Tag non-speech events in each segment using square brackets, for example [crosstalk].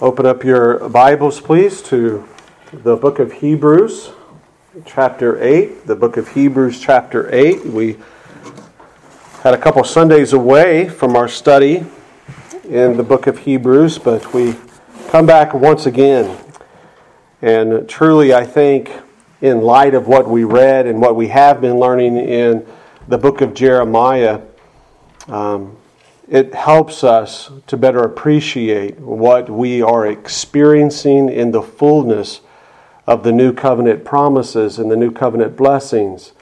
Open up your Bibles, please, to the book of Hebrews, chapter 8. The book of Hebrews, chapter 8. We had a couple Sundays away from our study in the book of Hebrews, but we come back once again. And truly, I think, in light of what we read and what we have been learning in the book of Jeremiah, um, it helps us to better appreciate what we are experiencing in the fullness of the new covenant promises and the new covenant blessings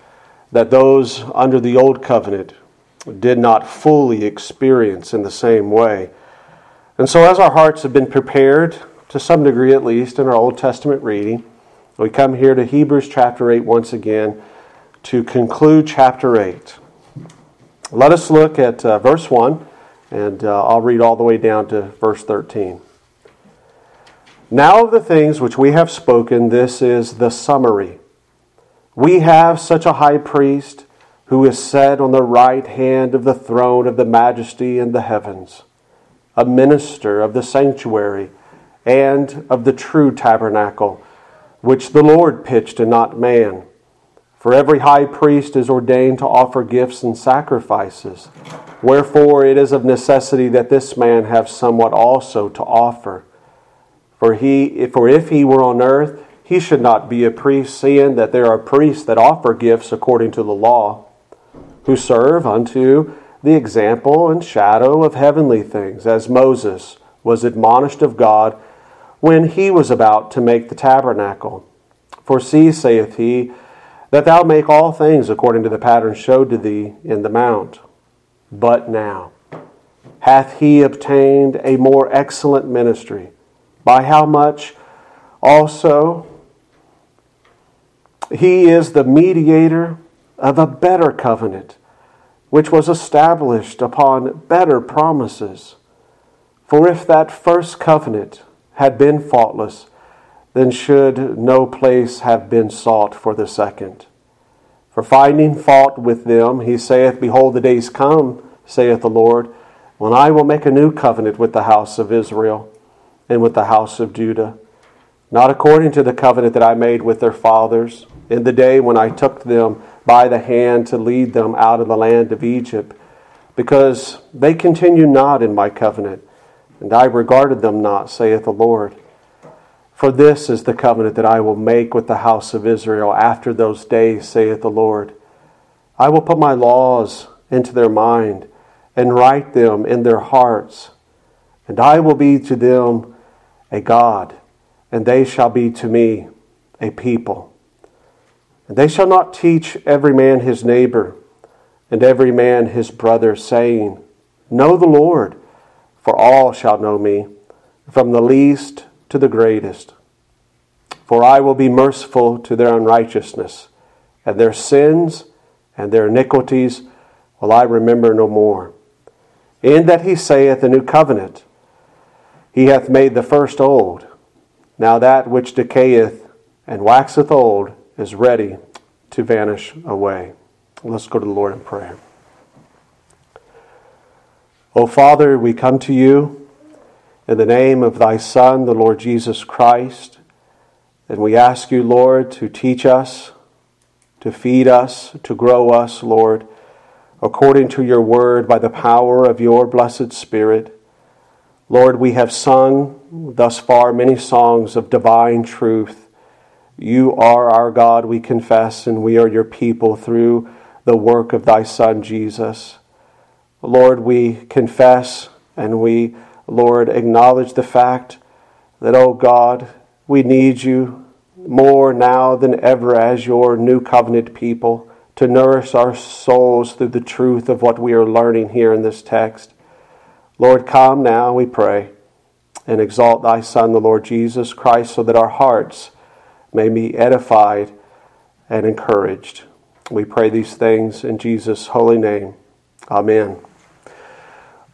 that those under the old covenant did not fully experience in the same way. And so, as our hearts have been prepared, to some degree at least, in our Old Testament reading, we come here to Hebrews chapter 8 once again to conclude chapter 8. Let us look at uh, verse 1 and uh, I'll read all the way down to verse 13. Now, of the things which we have spoken, this is the summary. We have such a high priest who is set on the right hand of the throne of the majesty in the heavens, a minister of the sanctuary and of the true tabernacle, which the Lord pitched and not man. For every high priest is ordained to offer gifts and sacrifices. Wherefore it is of necessity that this man have somewhat also to offer. For he for if he were on earth, he should not be a priest, seeing that there are priests that offer gifts according to the law, who serve unto the example and shadow of heavenly things, as Moses was admonished of God when he was about to make the tabernacle. For see, saith he, that thou make all things according to the pattern showed to thee in the mount. But now hath he obtained a more excellent ministry, by how much also he is the mediator of a better covenant, which was established upon better promises. For if that first covenant had been faultless, then should no place have been sought for the second. For finding fault with them, he saith, Behold, the days come, saith the Lord, when I will make a new covenant with the house of Israel and with the house of Judah, not according to the covenant that I made with their fathers in the day when I took them by the hand to lead them out of the land of Egypt, because they continue not in my covenant, and I regarded them not, saith the Lord. For this is the covenant that I will make with the house of Israel after those days, saith the Lord. I will put my laws into their mind and write them in their hearts, and I will be to them a God, and they shall be to me a people. And they shall not teach every man his neighbor and every man his brother, saying, Know the Lord, for all shall know me, from the least to the greatest. For I will be merciful to their unrighteousness, and their sins and their iniquities will I remember no more. In that he saith the new covenant, he hath made the first old. Now that which decayeth and waxeth old is ready to vanish away. Let's go to the Lord in prayer. O Father, we come to you in the name of thy Son, the Lord Jesus Christ. And we ask you, Lord, to teach us, to feed us, to grow us, Lord, according to your word by the power of your blessed Spirit. Lord, we have sung thus far many songs of divine truth. You are our God, we confess, and we are your people through the work of thy Son, Jesus. Lord, we confess and we Lord, acknowledge the fact that, oh God, we need you more now than ever as your new covenant people to nourish our souls through the truth of what we are learning here in this text. Lord, come now, we pray, and exalt thy Son, the Lord Jesus Christ, so that our hearts may be edified and encouraged. We pray these things in Jesus' holy name. Amen.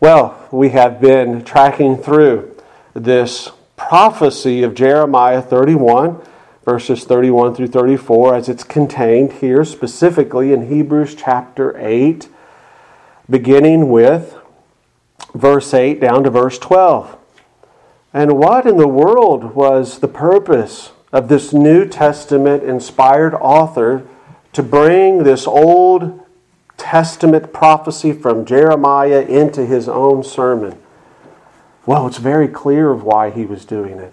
Well, we have been tracking through this prophecy of Jeremiah 31, verses 31 through 34, as it's contained here specifically in Hebrews chapter 8, beginning with verse 8 down to verse 12. And what in the world was the purpose of this New Testament inspired author to bring this Old Testament prophecy from Jeremiah into his own sermon? Well, it's very clear of why he was doing it.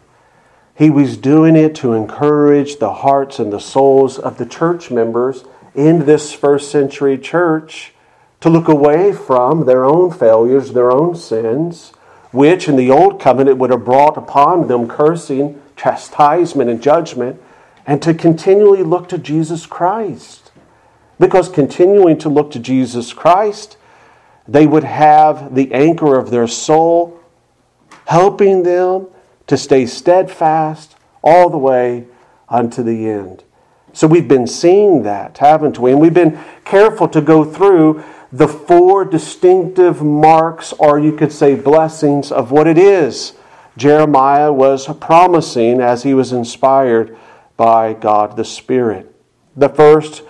He was doing it to encourage the hearts and the souls of the church members in this first century church to look away from their own failures, their own sins, which in the old covenant would have brought upon them cursing, chastisement, and judgment, and to continually look to Jesus Christ. Because continuing to look to Jesus Christ, they would have the anchor of their soul helping them to stay steadfast all the way unto the end. So we've been seeing that, haven't we? And we've been careful to go through the four distinctive marks, or you could say blessings, of what it is Jeremiah was promising as he was inspired by God the Spirit. The first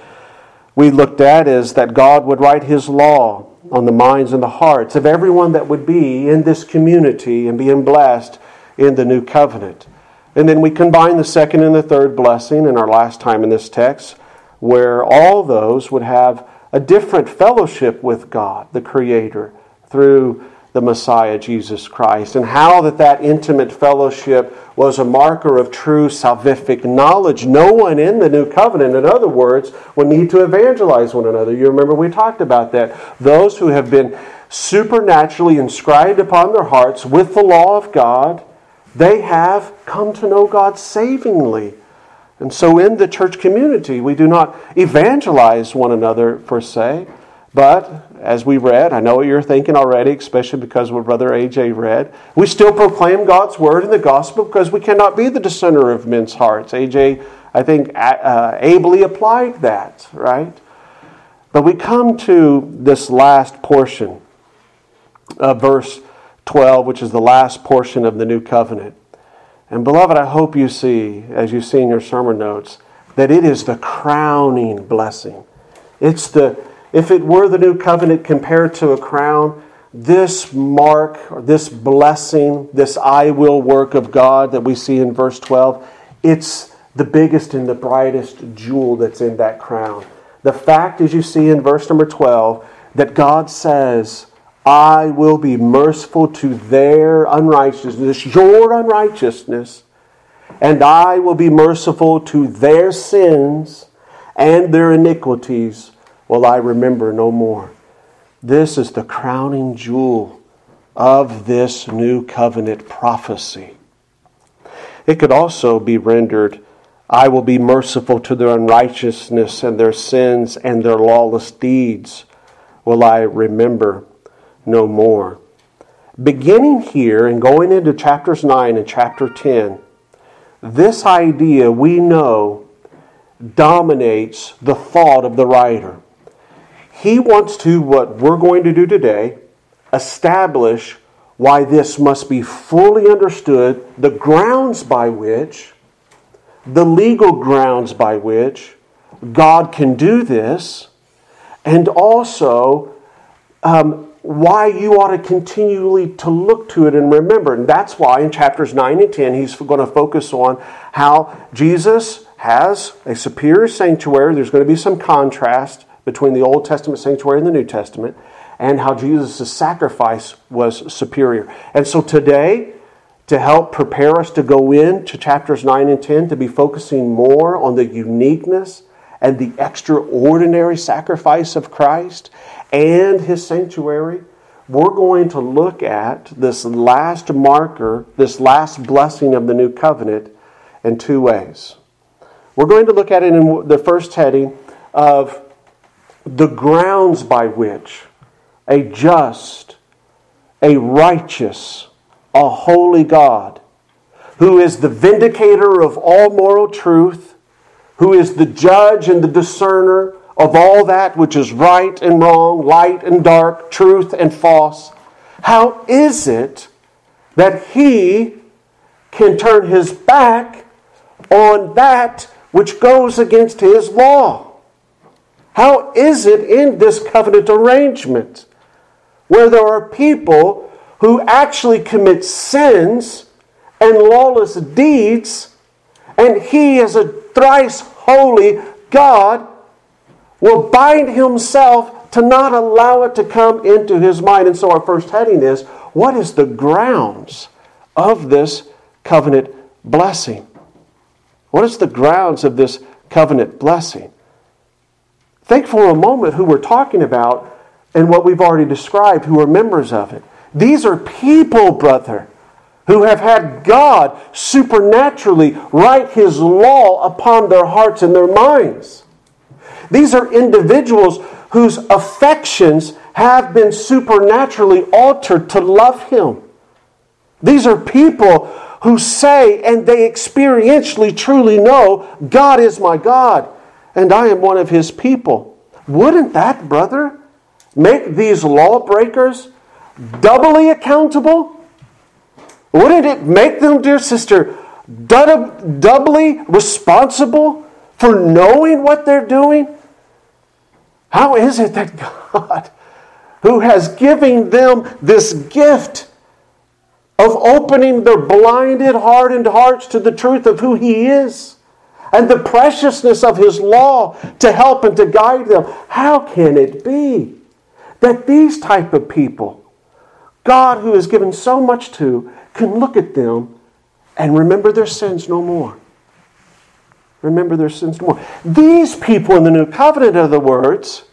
we looked at is that God would write his law on the minds and the hearts of everyone that would be in this community and being blessed in the new covenant. And then we combine the second and the third blessing in our last time in this text, where all those would have a different fellowship with God, the Creator, through the Messiah Jesus Christ, and how that that intimate fellowship was a marker of true salvific knowledge. No one in the new covenant, in other words, would need to evangelize one another. You remember we talked about that. Those who have been supernaturally inscribed upon their hearts with the law of God, they have come to know God savingly. And so in the church community, we do not evangelize one another per se, but as we read, I know what you're thinking already, especially because what Brother AJ read. We still proclaim God's word in the gospel because we cannot be the discerner of men's hearts. AJ, I think, uh, ably applied that, right? But we come to this last portion of verse 12, which is the last portion of the new covenant. And beloved, I hope you see, as you see in your sermon notes, that it is the crowning blessing. It's the if it were the new covenant compared to a crown, this mark or this blessing, this I will work of God that we see in verse 12, it's the biggest and the brightest jewel that's in that crown. The fact, as you see in verse number 12, that God says, I will be merciful to their unrighteousness, your unrighteousness, and I will be merciful to their sins and their iniquities will I remember no more. This is the crowning jewel of this new covenant prophecy. It could also be rendered, I will be merciful to their unrighteousness and their sins and their lawless deeds will I remember no more. Beginning here and going into chapters 9 and chapter 10, this idea we know dominates the thought of the writer. He wants to, what we're going to do today, establish why this must be fully understood, the grounds by which, the legal grounds by which God can do this, and also um, why you ought to continually to look to it and remember. And that's why in chapters 9 and 10 he's going to focus on how Jesus has a superior sanctuary. There's going to be some contrast between the Old Testament sanctuary and the New Testament, and how Jesus' sacrifice was superior. And so today, to help prepare us to go into chapters 9 and 10, to be focusing more on the uniqueness and the extraordinary sacrifice of Christ and his sanctuary, we're going to look at this last marker, this last blessing of the new covenant, in two ways. We're going to look at it in the first heading of the grounds by which a just, a righteous, a holy God, who is the vindicator of all moral truth, who is the judge and the discerner of all that which is right and wrong, light and dark, truth and false, how is it that he can turn his back on that which goes against his law? How is it in this covenant arrangement where there are people who actually commit sins and lawless deeds, and he, as a thrice holy God, will bind himself to not allow it to come into his mind. And so, our first heading is what is the grounds of this covenant blessing? What is the grounds of this covenant blessing? Think for a moment who we're talking about and what we've already described, who are members of it. These are people, brother, who have had God supernaturally write His law upon their hearts and their minds. These are individuals whose affections have been supernaturally altered to love Him. These are people who say and they experientially truly know God is my God and I am one of His people. Wouldn't that, brother, make these lawbreakers doubly accountable? Wouldn't it make them, dear sister, doubly responsible for knowing what they're doing? How is it that God, who has given them this gift of opening their blinded, hardened hearts to the truth of who He is and the preciousness of His law to help and to guide them, how can it be that these type of people, God, who has given so much to, can look at them and remember their sins no more? remember their sins no more. These people in the new covenant, are the words,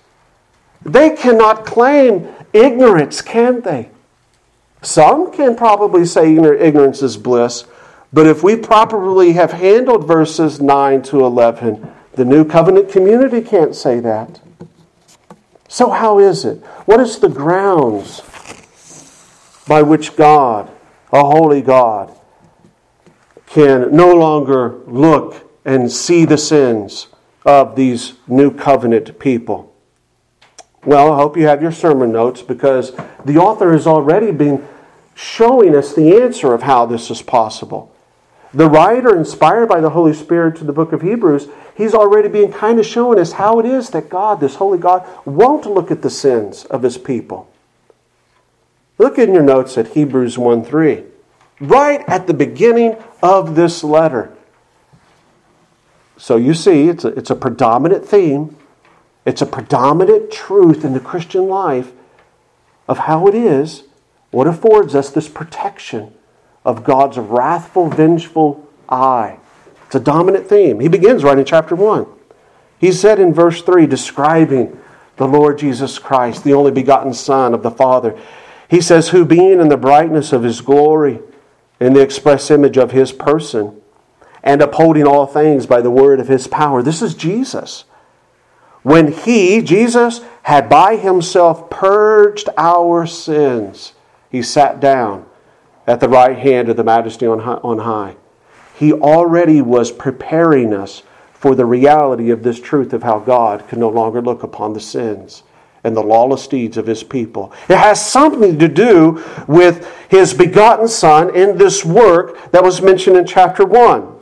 they cannot claim ignorance, can they? Some can probably say ignorance is bliss, but if we properly have handled verses 9 to 11, the new covenant community can't say that. So, how is it? What is the grounds by which God, a holy God, can no longer look and see the sins of these new covenant people? Well, I hope you have your sermon notes because the author has already been showing us the answer of how this is possible. The writer, inspired by the Holy Spirit to the book of Hebrews, he's already being kind of showing us how it is that God, this holy God, won't look at the sins of his people. Look in your notes at Hebrews 1 3. Right at the beginning of this letter, so you see, it's a, it's a predominant theme, it's a predominant truth in the Christian life of how it is, what affords us this protection of God's wrathful, vengeful eye. It's a dominant theme. He begins right in chapter 1. He said in verse 3, describing the Lord Jesus Christ, the only begotten Son of the Father, he says, Who being in the brightness of his glory, in the express image of his person, and upholding all things by the word of his power. This is Jesus. When he, Jesus, had by himself purged our sins, he sat down at the right hand of the majesty on high. He already was preparing us for the reality of this truth of how God can no longer look upon the sins and the lawless deeds of his people. It has something to do with his begotten Son in this work that was mentioned in chapter 1.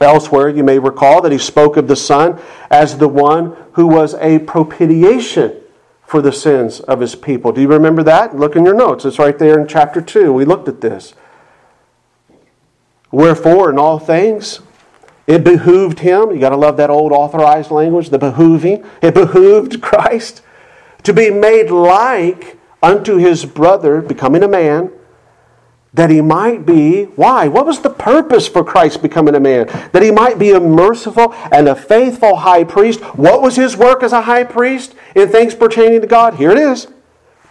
Elsewhere, you may recall that he spoke of the Son as the one who was a propitiation for the sins of his people. Do you remember that? Look in your notes. It's right there in chapter 2. We looked at this. Wherefore, in all things, it behooved him, you got to love that old authorized language, the behooving. It behooved Christ to be made like unto his brother, becoming a man that he might be, why? What was the purpose for Christ becoming a man? That he might be a merciful and a faithful high priest. What was his work as a high priest in things pertaining to God? Here it is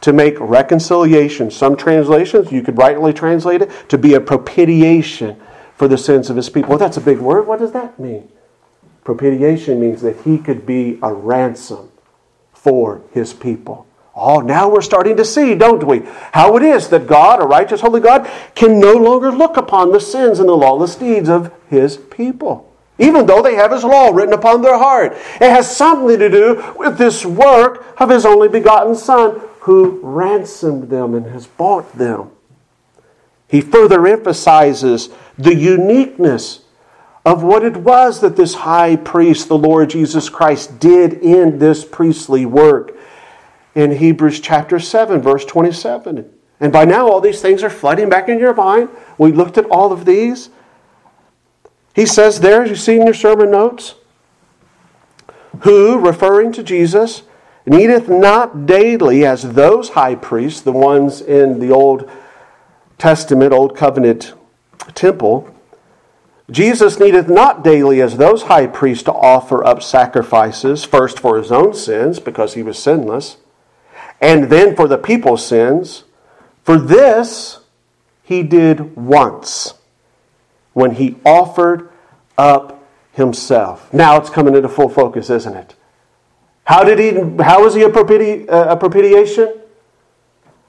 to make reconciliation. Some translations, you could rightly translate it, to be a propitiation for the sins of his people. Well, that's a big word. What does that mean? Propitiation means that he could be a ransom for his people. Oh, now we're starting to see, don't we, how it is that God, a righteous, holy God, can no longer look upon the sins and the lawless deeds of his people, even though they have his law written upon their heart. It has something to do with this work of his only begotten Son who ransomed them and has bought them. He further emphasizes the uniqueness of what it was that this high priest, the Lord Jesus Christ, did in this priestly work in Hebrews chapter 7, verse 27. And by now, all these things are flooding back in your mind. We looked at all of these. He says there, as you see in your sermon notes, who, referring to Jesus, needeth not daily as those high priests, the ones in the Old Testament, Old Covenant temple, Jesus needeth not daily as those high priests to offer up sacrifices, first for his own sins, because he was sinless, and then for the people's sins. For this he did once when he offered up himself. Now it's coming into full focus, isn't it? How did he how was he a, propiti, a propitiation?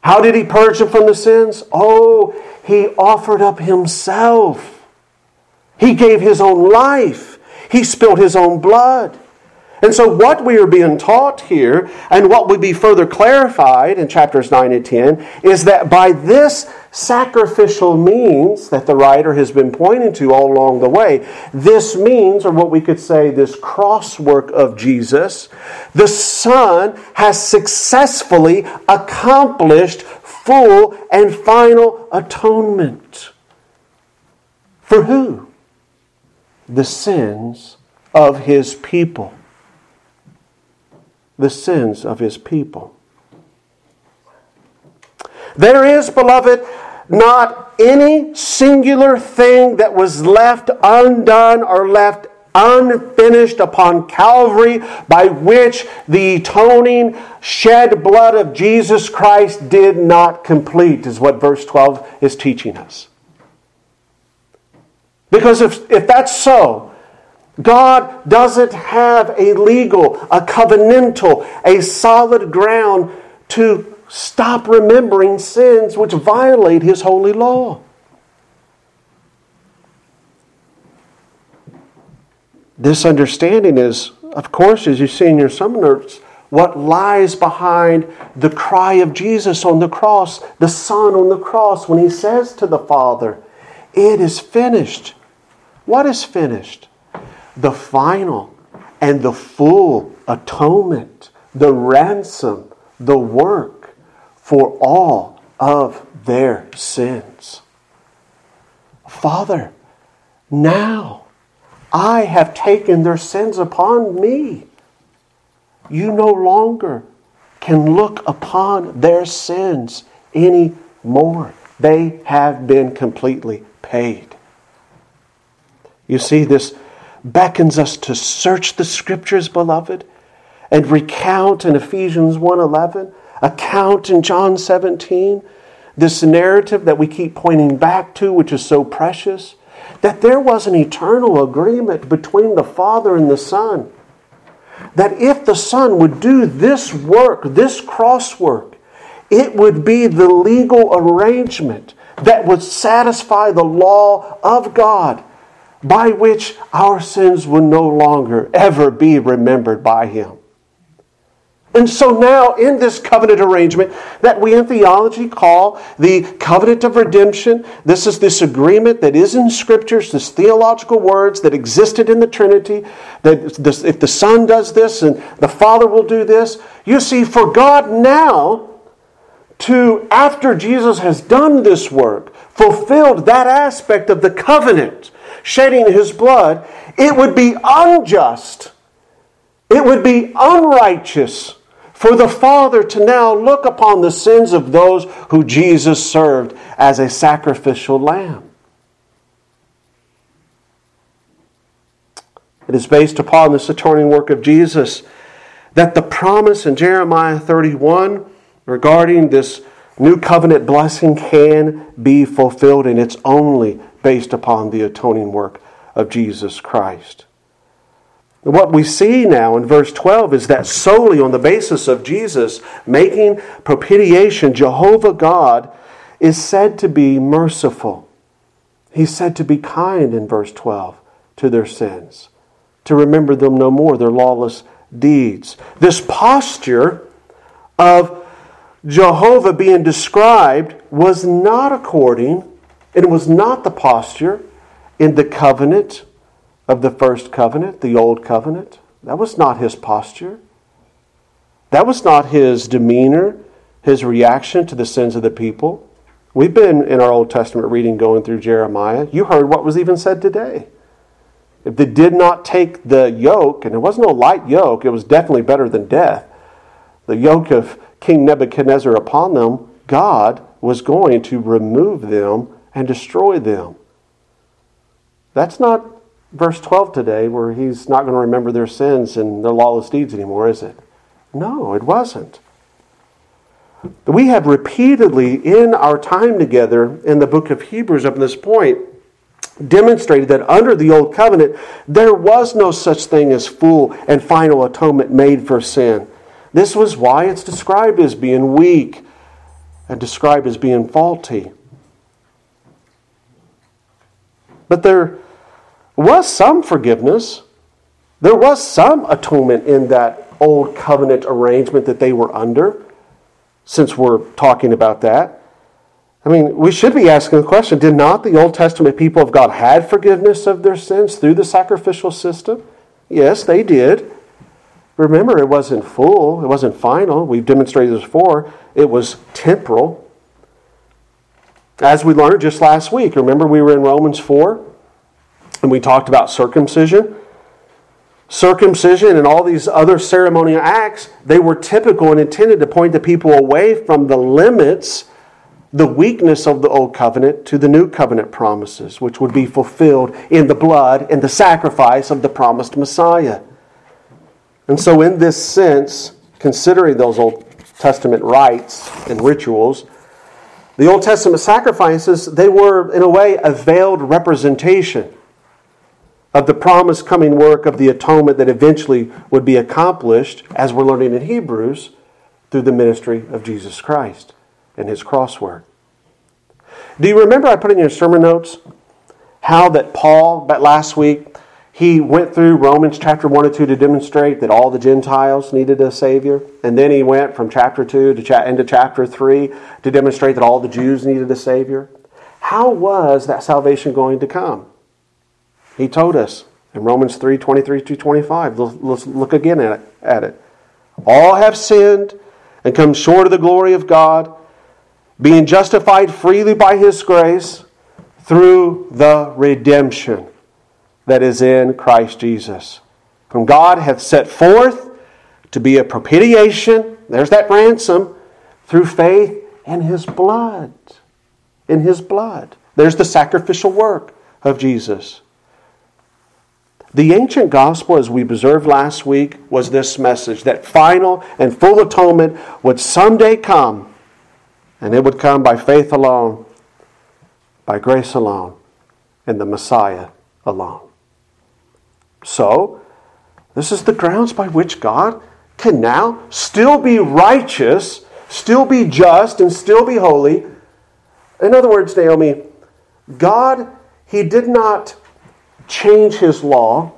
How did he purge them from the sins? Oh, he offered up himself. He gave his own life. He spilled his own blood. And so, what we are being taught here, and what would be further clarified in chapters 9 and 10, is that by this sacrificial means that the writer has been pointing to all along the way, this means, or what we could say, this cross work of Jesus, the Son has successfully accomplished full and final atonement. For who? The sins of his people the sins of his people. There is, beloved, not any singular thing that was left undone or left unfinished upon Calvary by which the atoning shed blood of Jesus Christ did not complete, is what verse 12 is teaching us. Because if, if that's so, God doesn't have a legal, a covenantal, a solid ground to stop remembering sins which violate His holy law. This understanding is, of course, as you see in your sermon notes, what lies behind the cry of Jesus on the cross, the Son on the cross, when He says to the Father, It is finished. What is finished? The final and the full atonement, the ransom, the work for all of their sins. Father, now I have taken their sins upon me. You no longer can look upon their sins any more. They have been completely paid. You see, this beckons us to search the scriptures, beloved, and recount in Ephesians 1:11, account in John 17, this narrative that we keep pointing back to, which is so precious, that there was an eternal agreement between the Father and the Son. That if the Son would do this work, this cross work, it would be the legal arrangement that would satisfy the law of God by which our sins will no longer ever be remembered by Him. And so now, in this covenant arrangement that we in theology call the covenant of redemption, this is this agreement that is in scriptures, this theological words that existed in the Trinity, that if the Son does this and the Father will do this. You see, for God now, to, after Jesus has done this work, fulfilled that aspect of the covenant, shedding his blood, it would be unjust, it would be unrighteous for the Father to now look upon the sins of those who Jesus served as a sacrificial lamb. It is based upon this atoning work of Jesus that the promise in Jeremiah 31 regarding this new covenant blessing can be fulfilled, and it's only based upon the atoning work of Jesus Christ. What we see now in verse 12 is that solely on the basis of Jesus making propitiation, Jehovah God is said to be merciful. He's said to be kind in verse 12 to their sins, to remember them no more, their lawless deeds. This posture of Jehovah being described was not according it was not the posture in the covenant of the first covenant, the old covenant. That was not his posture. That was not his demeanor his reaction to the sins of the people. We've been in our Old Testament reading going through Jeremiah. You heard what was even said today. If they did not take the yoke, and it was no light yoke, it was definitely better than death, the yoke of King Nebuchadnezzar upon them, God was going to remove them and destroy them. That's not verse 12 today, where he's not going to remember their sins and their lawless deeds anymore, is it? No, it wasn't. We have repeatedly, in our time together in the book of Hebrews up to this point, demonstrated that under the old covenant, there was no such thing as full and final atonement made for sin. This was why it's described as being weak and described as being faulty. But there was some forgiveness. There was some atonement in that old covenant arrangement that they were under, since we're talking about that. I mean, we should be asking the question did not the Old Testament people of God had forgiveness of their sins through the sacrificial system? Yes, they did. Remember, it wasn't full, it wasn't final. We've demonstrated this before. It was temporal. As we learned just last week, remember we were in Romans 4 and we talked about circumcision. Circumcision and all these other ceremonial acts, they were typical and intended to point the people away from the limits, the weakness of the old covenant to the new covenant promises, which would be fulfilled in the blood and the sacrifice of the promised Messiah. And so, in this sense, considering those Old Testament rites and rituals, the Old Testament sacrifices, they were, in a way, a veiled representation of the promised coming work of the atonement that eventually would be accomplished, as we're learning in Hebrews, through the ministry of Jesus Christ and his cross work. Do you remember I put in your sermon notes how that Paul, but last week, he went through Romans chapter 1 and 2 to demonstrate that all the Gentiles needed a Savior. And then he went from chapter 2 to cha- into chapter 3 to demonstrate that all the Jews needed a Savior. How was that salvation going to come? He told us in Romans 3 23 to 25. Let's look again at it, at it. All have sinned and come short of the glory of God, being justified freely by His grace through the redemption that is in Christ Jesus. Whom God hath set forth to be a propitiation, there's that ransom, through faith in His blood. In His blood. There's the sacrificial work of Jesus. The ancient gospel, as we observed last week, was this message that final and full atonement would someday come, and it would come by faith alone, by grace alone, in the Messiah alone. So, this is the grounds by which God can now still be righteous, still be just, and still be holy. In other words, Naomi, God, He did not change his law.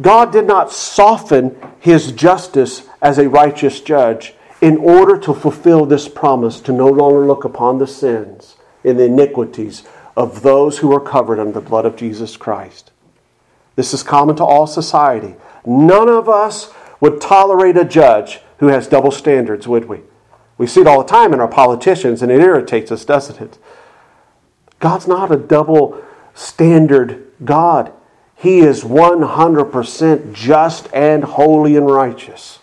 God did not soften his justice as a righteous judge in order to fulfill this promise to no longer look upon the sins and the iniquities of those who are covered under the blood of Jesus Christ. This is common to all society. None of us would tolerate a judge who has double standards, would we? We see it all the time in our politicians, and it irritates us, doesn't it? God's not a double standard God. He is 100% just and holy and righteous.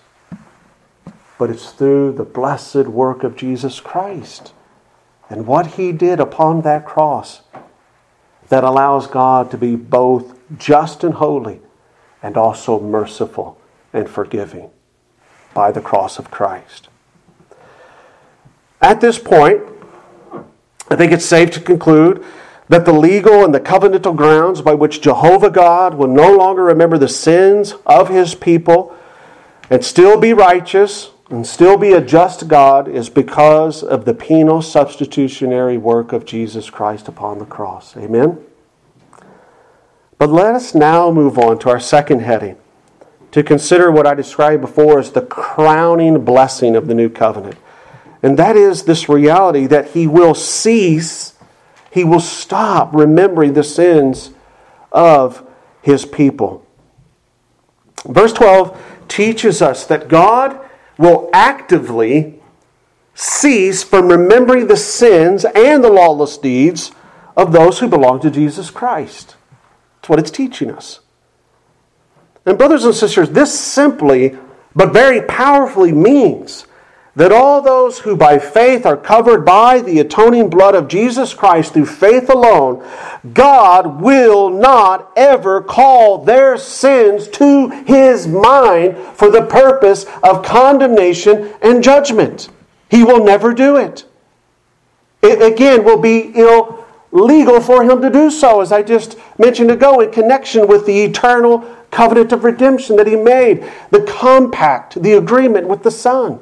But it's through the blessed work of Jesus Christ and what he did upon that cross that allows God to be both just and holy and also merciful and forgiving by the cross of Christ. At this point, I think it's safe to conclude that the legal and the covenantal grounds by which Jehovah God will no longer remember the sins of his people and still be righteous and still be a just God is because of the penal substitutionary work of Jesus Christ upon the cross. Amen? But let us now move on to our second heading to consider what I described before as the crowning blessing of the new covenant. And that is this reality that he will cease he will stop remembering the sins of his people. Verse 12 teaches us that God will actively cease from remembering the sins and the lawless deeds of those who belong to Jesus Christ. That's what it's teaching us. And, brothers and sisters, this simply but very powerfully means that all those who by faith are covered by the atoning blood of Jesus Christ through faith alone, God will not ever call their sins to his mind for the purpose of condemnation and judgment. He will never do it. It again will be illegal for him to do so, as I just mentioned ago, in connection with the eternal covenant of redemption that he made, the compact, the agreement with the Son.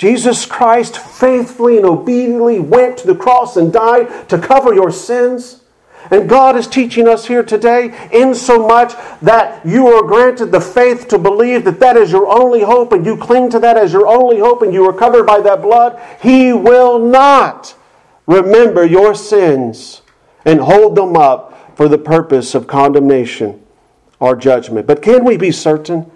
Jesus Christ faithfully and obediently went to the cross and died to cover your sins. And God is teaching us here today, in so much that you are granted the faith to believe that that is your only hope, and you cling to that as your only hope, and you are covered by that blood. He will not remember your sins and hold them up for the purpose of condemnation or judgment. But can we be certain?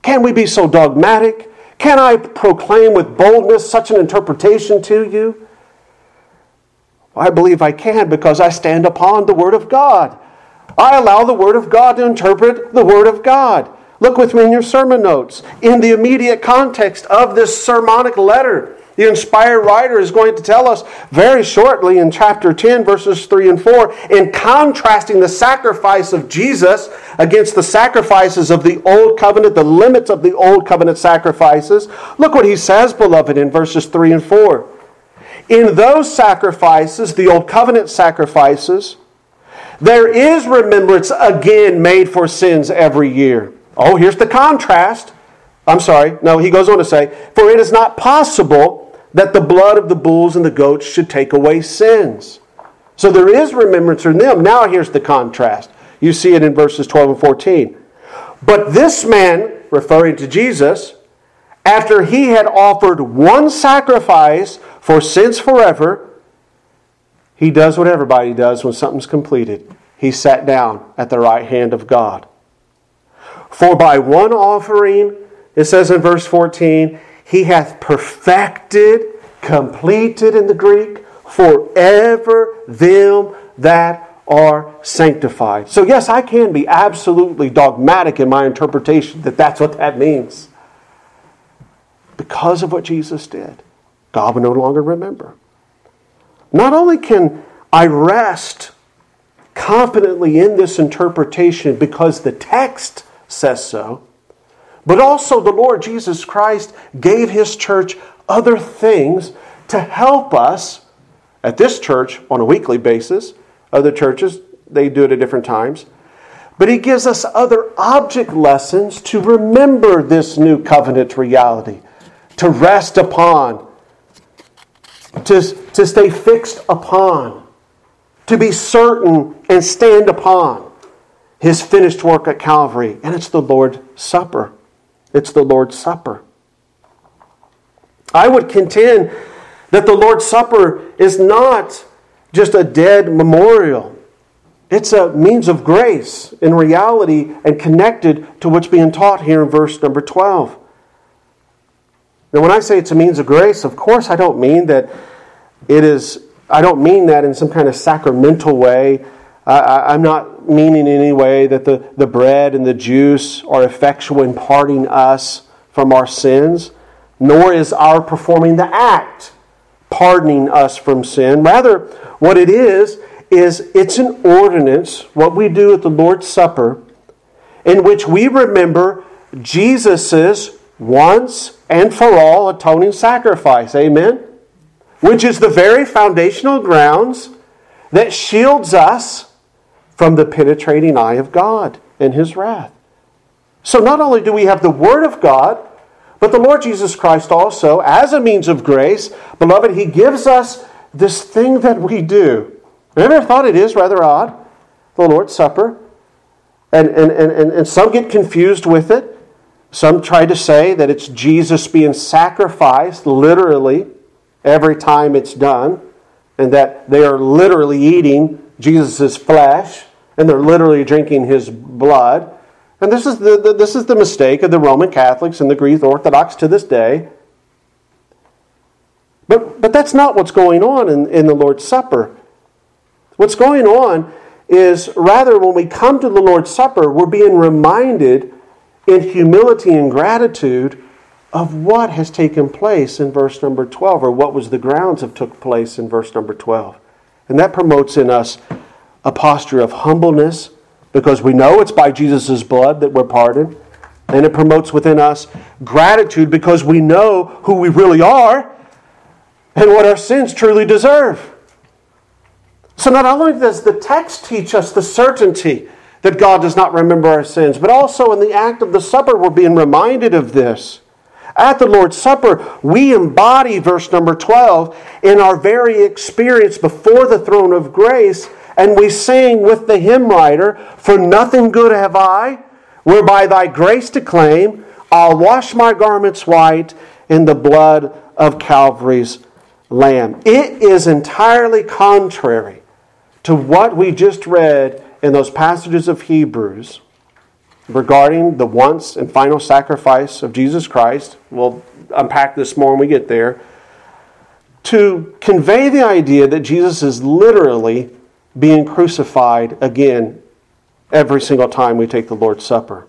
Can we be so dogmatic? Can I proclaim with boldness such an interpretation to you? I believe I can because I stand upon the Word of God. I allow the Word of God to interpret the Word of God. Look with me in your sermon notes. In the immediate context of this sermonic letter, the inspired writer is going to tell us very shortly in chapter 10, verses 3 and 4, in contrasting the sacrifice of Jesus against the sacrifices of the old covenant, the limits of the old covenant sacrifices. Look what he says, beloved, in verses 3 and 4. In those sacrifices, the old covenant sacrifices, there is remembrance again made for sins every year. Oh, here's the contrast. I'm sorry. No, he goes on to say, For it is not possible that the blood of the bulls and the goats should take away sins. So there is remembrance in them. Now here's the contrast. You see it in verses 12 and 14. But this man, referring to Jesus, after he had offered one sacrifice for sins forever, he does what everybody does when something's completed. He sat down at the right hand of God. For by one offering, it says in verse 14, he hath perfected, completed in the Greek, forever them that are sanctified. So, yes, I can be absolutely dogmatic in my interpretation that that's what that means. Because of what Jesus did. God will no longer remember. Not only can I rest confidently in this interpretation because the text says so, but also the Lord Jesus Christ gave his church other things to help us at this church on a weekly basis. Other churches, they do it at different times. But he gives us other object lessons to remember this new covenant reality, to rest upon, to, to stay fixed upon, to be certain and stand upon his finished work at Calvary. And it's the Lord's Supper. It's the Lord's Supper. I would contend that the Lord's Supper is not just a dead memorial. It's a means of grace in reality and connected to what's being taught here in verse number 12. Now, when I say it's a means of grace, of course, I don't mean that it is, I don't mean that in some kind of sacramental way. I, am not meaning in any way that the, the bread and the juice are effectual in parting us from our sins, nor is our performing the act pardoning us from sin. Rather, what it is, is it's an ordinance, what we do at the Lord's Supper, in which we remember Jesus' once and for all atoning sacrifice. Amen? Which is the very foundational grounds that shields us from the penetrating eye of God and His wrath. So not only do we have the Word of God, but the Lord Jesus Christ also, as a means of grace, beloved, He gives us this thing that we do. Ever thought it is rather odd? The Lord's Supper. And, and, and, and some get confused with it. Some try to say that it's Jesus being sacrificed literally every time it's done, and that they are literally eating Jesus' flesh and they're literally drinking his blood. And this is the, the, this is the mistake of the Roman Catholics and the Greek Orthodox to this day. But, but that's not what's going on in, in the Lord's Supper. What's going on is rather when we come to the Lord's Supper, we're being reminded in humility and gratitude of what has taken place in verse number 12, or what was the grounds of took place in verse number 12. And that promotes in us a posture of humbleness because we know it's by Jesus' blood that we're pardoned. And it promotes within us gratitude because we know who we really are and what our sins truly deserve. So, not only does the text teach us the certainty that God does not remember our sins, but also in the act of the supper, we're being reminded of this. At the Lord's Supper, we embody verse number 12 in our very experience before the throne of grace, and we sing with the hymn writer, For nothing good have I, whereby thy grace to claim, I'll wash my garments white in the blood of Calvary's Lamb. It is entirely contrary to what we just read in those passages of Hebrews regarding the once and final sacrifice of Jesus Christ. We'll unpack this more when we get there. To convey the idea that Jesus is literally being crucified again every single time we take the Lord's Supper.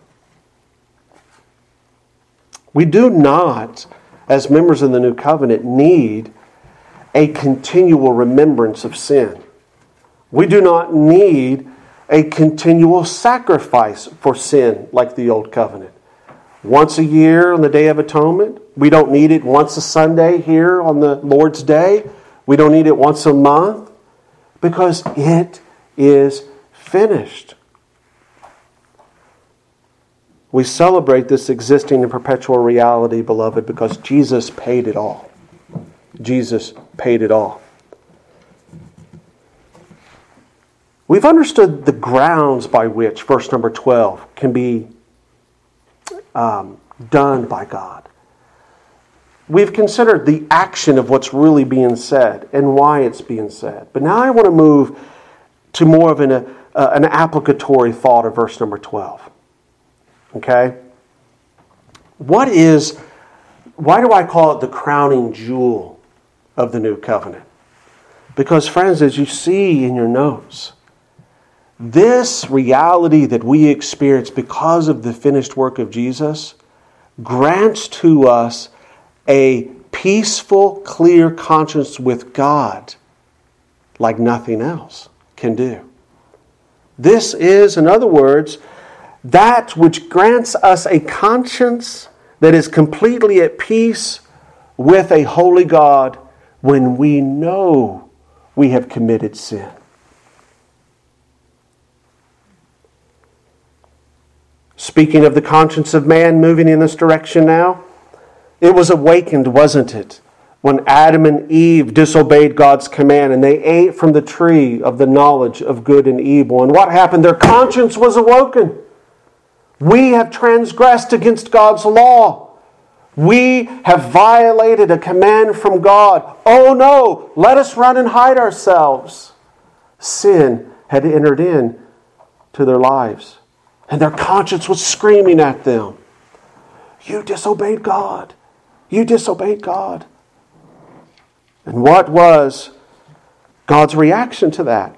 We do not, as members of the new covenant, need a continual remembrance of sin. We do not need a continual sacrifice for sin like the Old Covenant. Once a year on the Day of Atonement. We don't need it once a Sunday here on the Lord's Day. We don't need it once a month because it is finished. We celebrate this existing and perpetual reality, beloved, because Jesus paid it all. Jesus paid it all. We've understood the grounds by which verse number 12 can be um, done by God. We've considered the action of what's really being said and why it's being said. But now I want to move to more of an, uh, an applicatory thought of verse number 12. Okay? What is, why do I call it the crowning jewel of the new covenant? Because, friends, as you see in your notes, this reality that we experience because of the finished work of Jesus grants to us a peaceful, clear conscience with God like nothing else can do. This is, in other words, that which grants us a conscience that is completely at peace with a holy God when we know we have committed sin. Speaking of the conscience of man moving in this direction now, it was awakened, wasn't it? When Adam and Eve disobeyed God's command and they ate from the tree of the knowledge of good and evil. And what happened? Their conscience was awoken. We have transgressed against God's law. We have violated a command from God. Oh no, let us run and hide ourselves. Sin had entered in to their lives. And their conscience was screaming at them You disobeyed God. You disobeyed God. And what was God's reaction to that?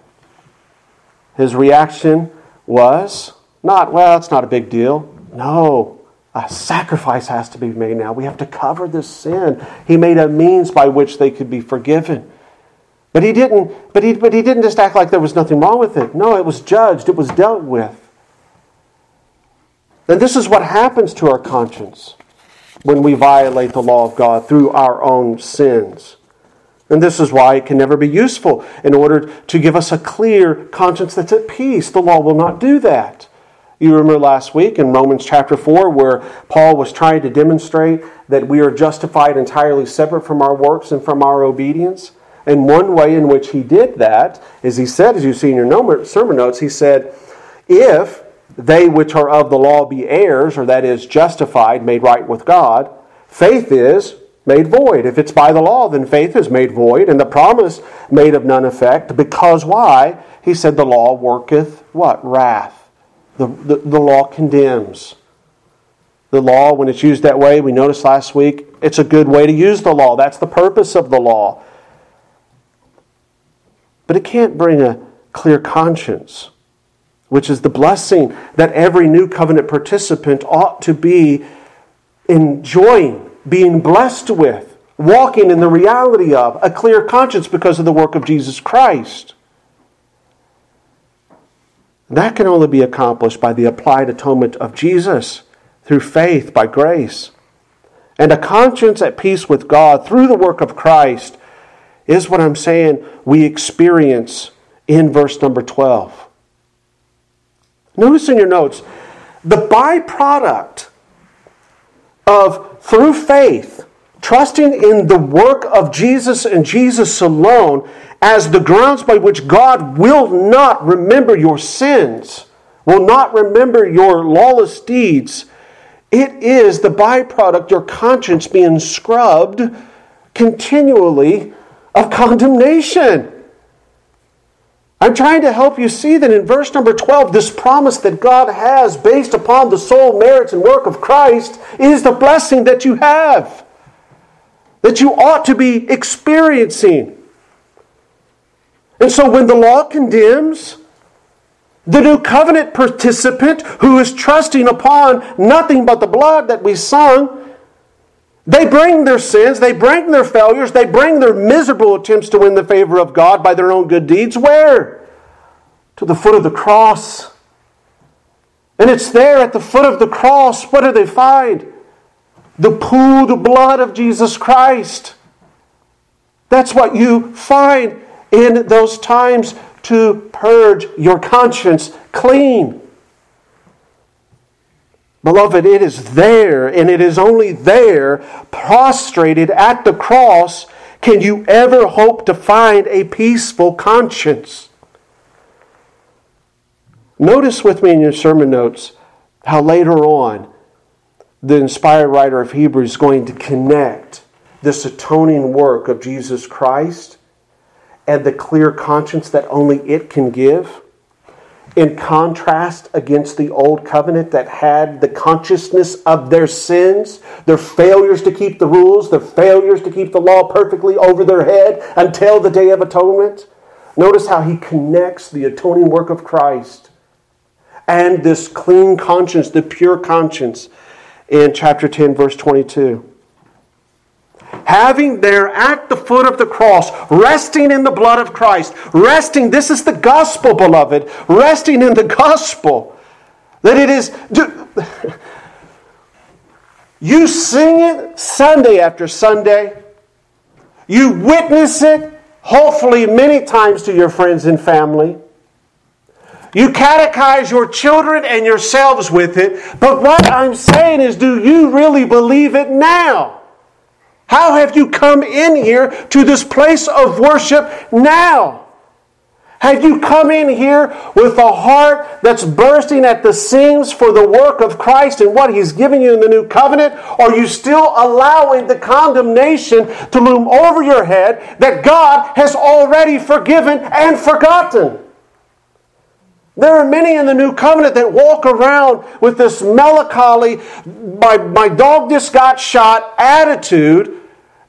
His reaction was not, well, it's not a big deal. No, a sacrifice has to be made now. We have to cover this sin. He made a means by which they could be forgiven. But he didn't, but he, but he didn't just act like there was nothing wrong with it. No, it was judged, it was dealt with. And this is what happens to our conscience when we violate the law of God through our own sins. And this is why it can never be useful in order to give us a clear conscience that's at peace. The law will not do that. You remember last week in Romans chapter 4 where Paul was trying to demonstrate that we are justified entirely separate from our works and from our obedience. And one way in which he did that is he said, as you see in your sermon notes, he said, if they which are of the law be heirs, or that is, justified, made right with God, faith is made void. If it's by the law, then faith is made void, and the promise made of none effect. Because why? He said, The law worketh what? Wrath. The, the, the law condemns. The law, when it's used that way, we noticed last week, It's a good way to use the law. That's the purpose of the law. But it can't bring a clear conscience, which is the blessing that every new covenant participant ought to be enjoying, being blessed with, walking in the reality of a clear conscience because of the work of Jesus Christ. That can only be accomplished by the applied atonement of Jesus through faith by grace. And a conscience at peace with God through the work of Christ is what I'm saying we experience in verse number 12. Notice in your notes the byproduct of through faith, trusting in the work of Jesus and Jesus alone as the grounds by which God will not remember your sins, will not remember your lawless deeds. It is the byproduct, your conscience being scrubbed continually of condemnation. I'm trying to help you see that in verse number 12, this promise that God has based upon the sole merits and work of Christ is the blessing that you have, that you ought to be experiencing. And so when the law condemns, the new covenant participant who is trusting upon nothing but the blood that we sung, they bring their sins, they bring their failures, they bring their miserable attempts to win the favor of God by their own good deeds. Where? To the foot of the cross. And it's there at the foot of the cross. What do they find? The pooled blood of Jesus Christ. That's what you find in those times to purge your conscience clean. Beloved, it is there, and it is only there, prostrated at the cross, can you ever hope to find a peaceful conscience. Notice with me in your sermon notes how later on the inspired writer of Hebrews is going to connect this atoning work of Jesus Christ and the clear conscience that only it can give. In contrast against the old covenant that had the consciousness of their sins, their failures to keep the rules, their failures to keep the law perfectly over their head until the day of atonement. Notice how he connects the atoning work of Christ and this clean conscience, the pure conscience, in chapter 10, verse 22 having there at the foot of the cross, resting in the blood of Christ, resting, this is the gospel, beloved, resting in the gospel. That it is, you sing it Sunday after Sunday, you witness it, hopefully, many times to your friends and family. You catechize your children and yourselves with it, but what I'm saying is, do you really believe it now? How have you come in here to this place of worship now? Have you come in here with a heart that's bursting at the seams for the work of Christ and what He's given you in the new covenant? Are you still allowing the condemnation to loom over your head that God has already forgiven and forgotten? There are many in the new covenant that walk around with this melancholy, my, my dog just got shot attitude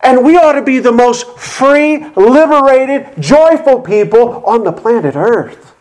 and we ought to be the most free, liberated, joyful people on the planet Earth.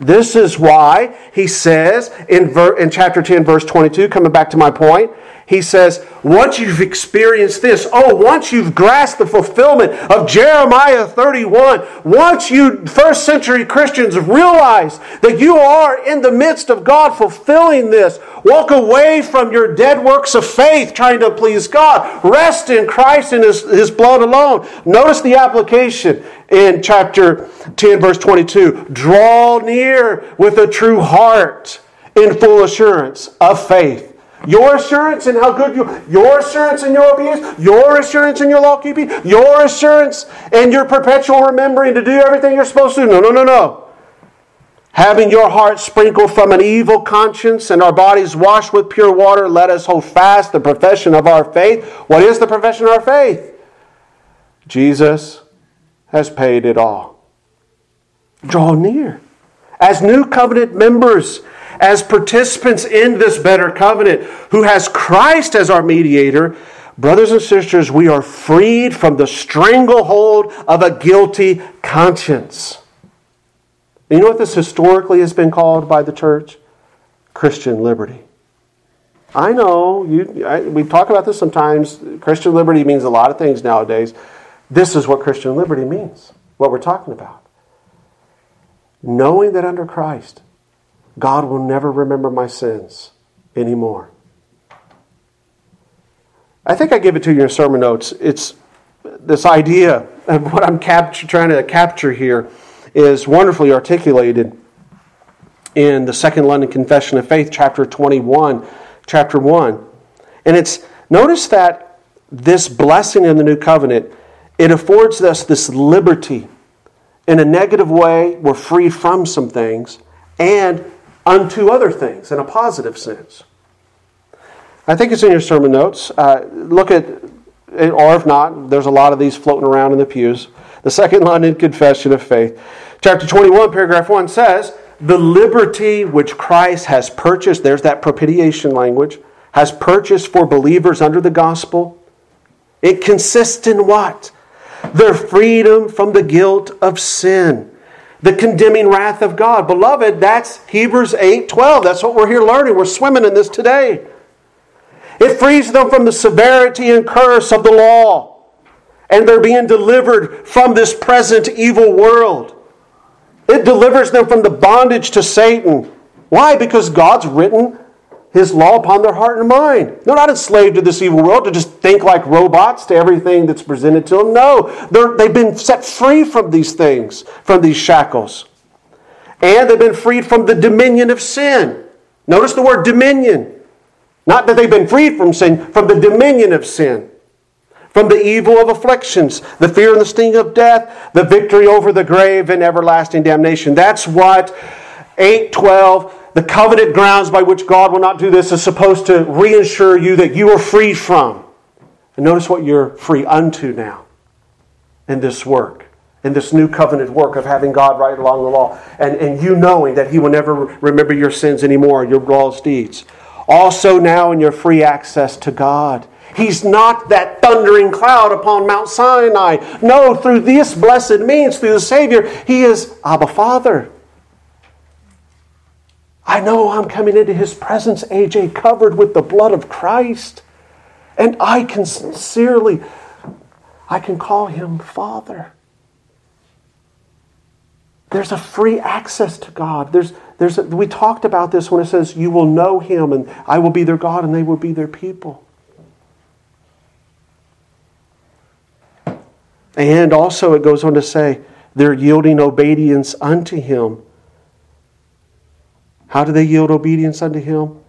This is why he says in, ver- in chapter 10, verse 22, coming back to my point, he says, once you've experienced this, oh, once you've grasped the fulfillment of Jeremiah 31, once you first century Christians realize that you are in the midst of God fulfilling this, walk away from your dead works of faith trying to please God. Rest in Christ and his, his blood alone. Notice the application in chapter 10, verse 22. Draw near with a true heart in full assurance of faith your assurance in how good you, your assurance in your obedience, your assurance in your law keeping, your assurance in your perpetual remembering to do everything you're supposed to. No, no, no, no. Having your heart sprinkled from an evil conscience and our bodies washed with pure water, let us hold fast the profession of our faith. What is the profession of our faith? Jesus has paid it all. Draw near as new covenant members, as participants in this better covenant, who has Christ as our mediator, brothers and sisters, we are freed from the stranglehold of a guilty conscience. you know what this historically has been called by the church? Christian liberty. I know you. I, we talk about this sometimes. Christian liberty means a lot of things nowadays. This is what Christian liberty means. What we're talking about. Knowing that under Christ, God will never remember my sins anymore. I think I give it to you in sermon notes. It's this idea of what I'm trying to capture here is wonderfully articulated in the Second London Confession of Faith, chapter 21, chapter 1. And it's notice that this blessing in the new covenant, it affords us this liberty. In a negative way, we're freed from some things, and unto other things in a positive sense. I think it's in your sermon notes. Uh, look at, or if not, there's a lot of these floating around in the pews. The Second London Confession of Faith. Chapter 21, paragraph 1 says, The liberty which Christ has purchased, there's that propitiation language, has purchased for believers under the gospel. It consists in what? Their freedom from the guilt of sin the condemning wrath of God. Beloved, that's Hebrews 8 12. That's what we're here learning. We're swimming in this today. It frees them from the severity and curse of the law. And they're being delivered from this present evil world. It delivers them from the bondage to Satan. Why? Because God's written his law upon their heart and mind. They're not enslaved to this evil world to just think like robots to everything that's presented to them. No, they've been set free from these things, from these shackles. And they've been freed from the dominion of sin. Notice the word dominion. Not that they've been freed from sin, from the dominion of sin. From the evil of afflictions, the fear and the sting of death, the victory over the grave and everlasting damnation. That's what 812 the covenant grounds by which God will not do this is supposed to reassure you that you are free from. And notice what you're free unto now in this work, in this new covenant work of having God right along the law, and, and you knowing that He will never remember your sins anymore, your lawless deeds. Also, now in your free access to God. He's not that thundering cloud upon Mount Sinai. No, through this blessed means, through the Savior, He is Abba Father. I know I'm coming into his presence, AJ, covered with the blood of Christ. And I can sincerely, I can call him Father. There's a free access to God. There's, there's a, we talked about this when it says, You will know him, and I will be their God, and they will be their people. And also, it goes on to say, They're yielding obedience unto him how do they yield obedience unto him?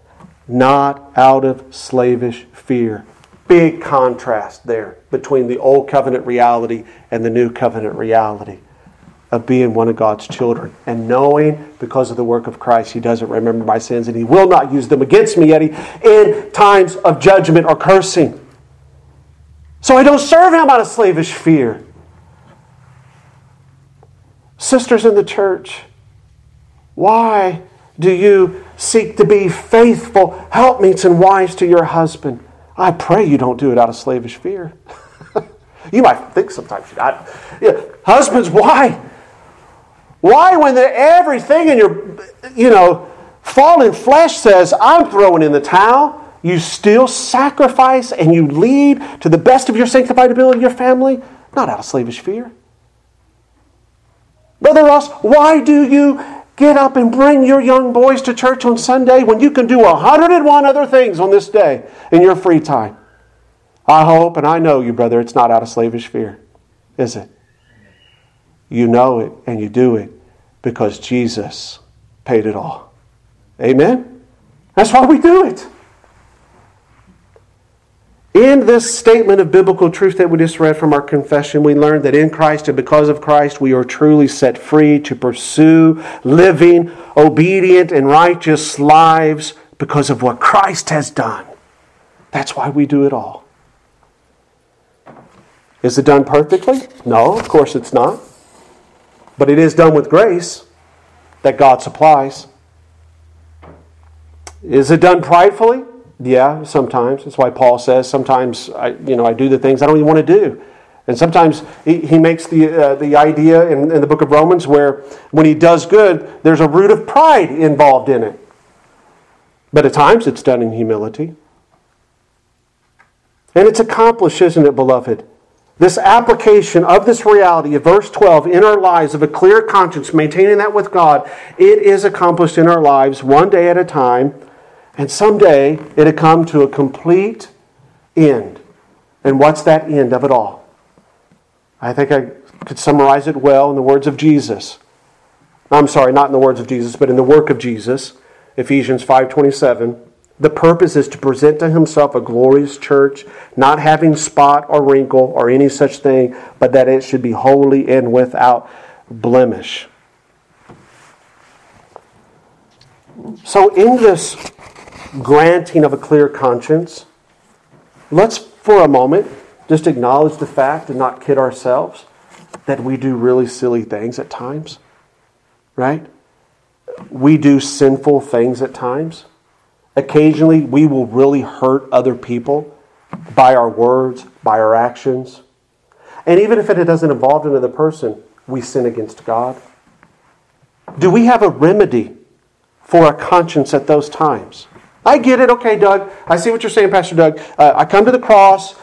Not out of slavish fear. Big contrast there between the old covenant reality and the new covenant reality of being one of God's children and knowing because of the work of Christ, He doesn't remember my sins and He will not use them against me, Eddie, in times of judgment or cursing. So I don't serve Him out of slavish fear. Sisters in the church, why do you seek to be faithful helpmeets and wives to your husband? I pray you don't do it out of slavish fear. [laughs] you might think sometimes, I, yeah, husbands, why? Why, when everything in your, you know, fallen flesh says, I'm throwing in the towel, you still sacrifice and you lead to the best of your sanctified ability your family? Not out of slavish fear. Brother Ross, why do you Get up and bring your young boys to church on Sunday when you can do 101 other things on this day in your free time. I hope and I know you, brother, it's not out of slavish fear, is it? You know it and you do it because Jesus paid it all. Amen? That's why we do it. In this statement of biblical truth that we just read from our confession, we learn that in Christ and because of Christ, we are truly set free to pursue living, obedient, and righteous lives because of what Christ has done. That's why we do it all. Is it done perfectly? No, of course it's not. But it is done with grace. that God supplies. Is it done pridefully? Yeah, sometimes. That's why Paul says sometimes I, you know, I do the things I don't even want to do. And sometimes he, he makes the, uh, the idea in, in the book of Romans where when he does good, there's a root of pride involved in it. But at times it's done in humility. And it's accomplished, isn't it, beloved? This application of this reality of verse 12 in our lives of a clear conscience, maintaining that with God, it is accomplished in our lives one day at a time. And someday it'll come to a complete end. And what's that end of it all? I think I could summarize it well in the words of Jesus. I'm sorry, not in the words of Jesus, but in the work of Jesus. Ephesians 5:27. The purpose is to present to himself a glorious church, not having spot or wrinkle or any such thing, but that it should be holy and without blemish. So, in this granting of a clear conscience, let's for a moment just acknowledge the fact and not kid ourselves that we do really silly things at times, right? we do sinful things at times. Occasionally, we will really hurt other people by our words, by our actions. And even if it doesn't involve another person, we sin against God. Do we have a remedy for a conscience at those times? I get it. Okay, Doug. I see what you're saying, Pastor Doug. Uh, I come to the cross.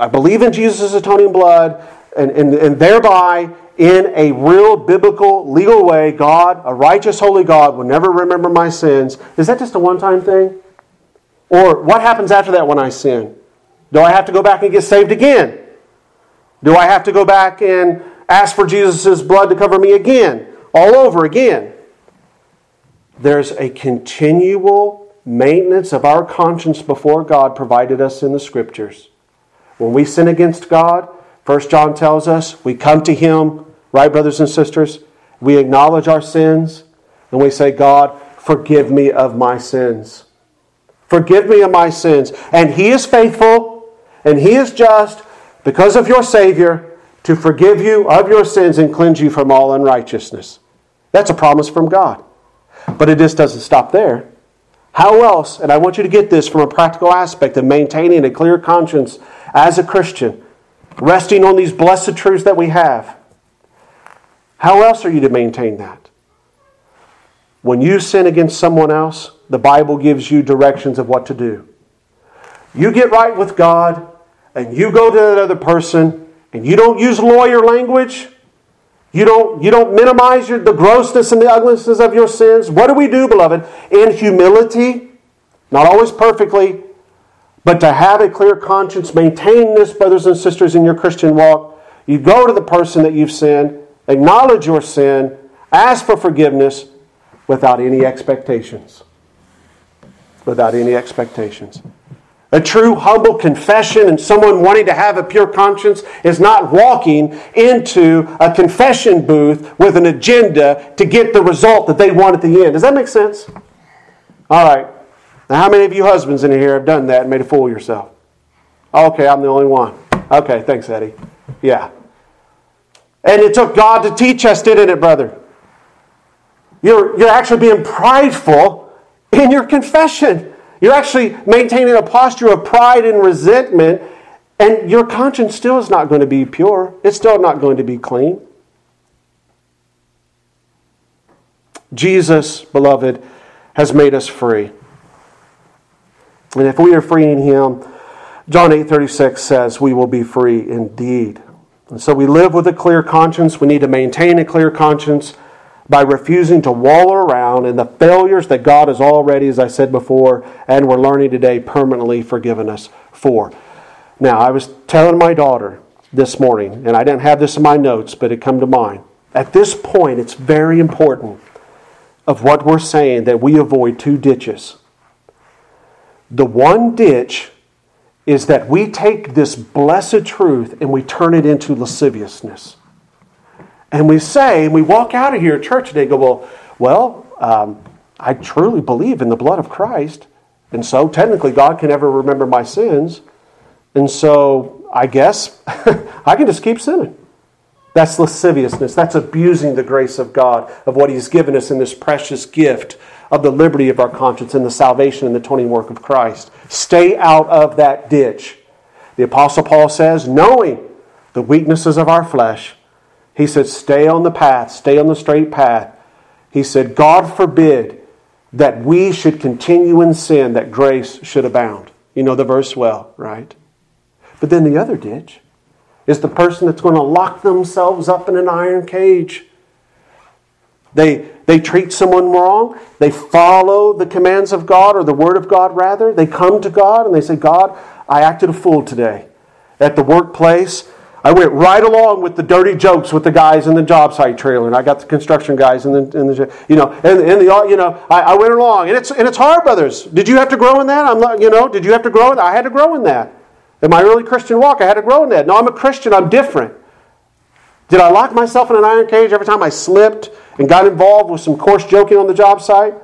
I believe in Jesus' atoning blood. And, and, and thereby, in a real biblical, legal way, God, a righteous, holy God, will never remember my sins. Is that just a one time thing? Or what happens after that when I sin? Do I have to go back and get saved again? Do I have to go back and ask for Jesus' blood to cover me again? All over again? There's a continual maintenance of our conscience before God provided us in the Scriptures. When we sin against God, First John tells us we come to Him, right, brothers and sisters? We acknowledge our sins and we say, God, forgive me of my sins. Forgive me of my sins. And He is faithful and He is just because of your Savior to forgive you of your sins and cleanse you from all unrighteousness. That's a promise from God. But it just doesn't stop there. How else, and I want you to get this from a practical aspect of maintaining a clear conscience as a Christian, resting on these blessed truths that we have. How else are you to maintain that? When you sin against someone else, the Bible gives you directions of what to do. You get right with God, and you go to that other person, and you don't use lawyer language. You don't, you don't minimize your, the grossness and the ugliness of your sins. What do we do, beloved? In humility, not always perfectly, but to have a clear conscience, maintain this, brothers and sisters, in your Christian walk. You go to the person that you've sinned, acknowledge your sin, ask for forgiveness without any expectations. Without any expectations. A true humble confession and someone wanting to have a pure conscience is not walking into a confession booth with an agenda to get the result that they want at the end. Does that make sense? All right. Now, how many of you husbands in here have done that and made a fool of yourself? Okay, I'm the only one. Okay, thanks, Eddie. Yeah. And it took God to teach us, didn't it, brother? You're, you're actually being prideful in your confession. You're actually maintaining a posture of pride and resentment, and your conscience still is not going to be pure. It's still not going to be clean. Jesus, beloved, has made us free. And if we are free in Him, John 8:36 says we will be free indeed. And so we live with a clear conscience. We need to maintain a clear conscience by refusing to wallow around in the failures that God has already, as I said before, and we're learning today, permanently forgiven us for. Now, I was telling my daughter this morning, and I didn't have this in my notes, but it come to mind. At this point, it's very important of what we're saying that we avoid two ditches. The one ditch is that we take this blessed truth and we turn it into lasciviousness. And we say, and we walk out of here at church today, go, well, well, um, I truly believe in the blood of Christ. And so technically, God can never remember my sins. And so I guess [laughs] I can just keep sinning. That's lasciviousness. That's abusing the grace of God, of what He's given us in this precious gift of the liberty of our conscience and the salvation and the atoning work of Christ. Stay out of that ditch. The Apostle Paul says, knowing the weaknesses of our flesh, he said, stay on the path, stay on the straight path. He said, God forbid that we should continue in sin, that grace should abound. You know the verse well, right? But then the other ditch is the person that's going to lock themselves up in an iron cage. They, they treat someone wrong. They follow the commands of God or the Word of God, rather. They come to God and they say, God, I acted a fool today. At the workplace, I went right along with the dirty jokes with the guys in the job site trailer, and I got the construction guys in the, in the you know, and, and the, you know, I, I, went along, and it's and it's hard, brothers. Did you have to grow in that? I'm not, you know, did you have to grow in that? I had to grow in that. In my early Christian walk, I had to grow in that. No, I'm a Christian. I'm different. Did I lock myself in an iron cage every time I slipped and got involved with some coarse joking on the job site?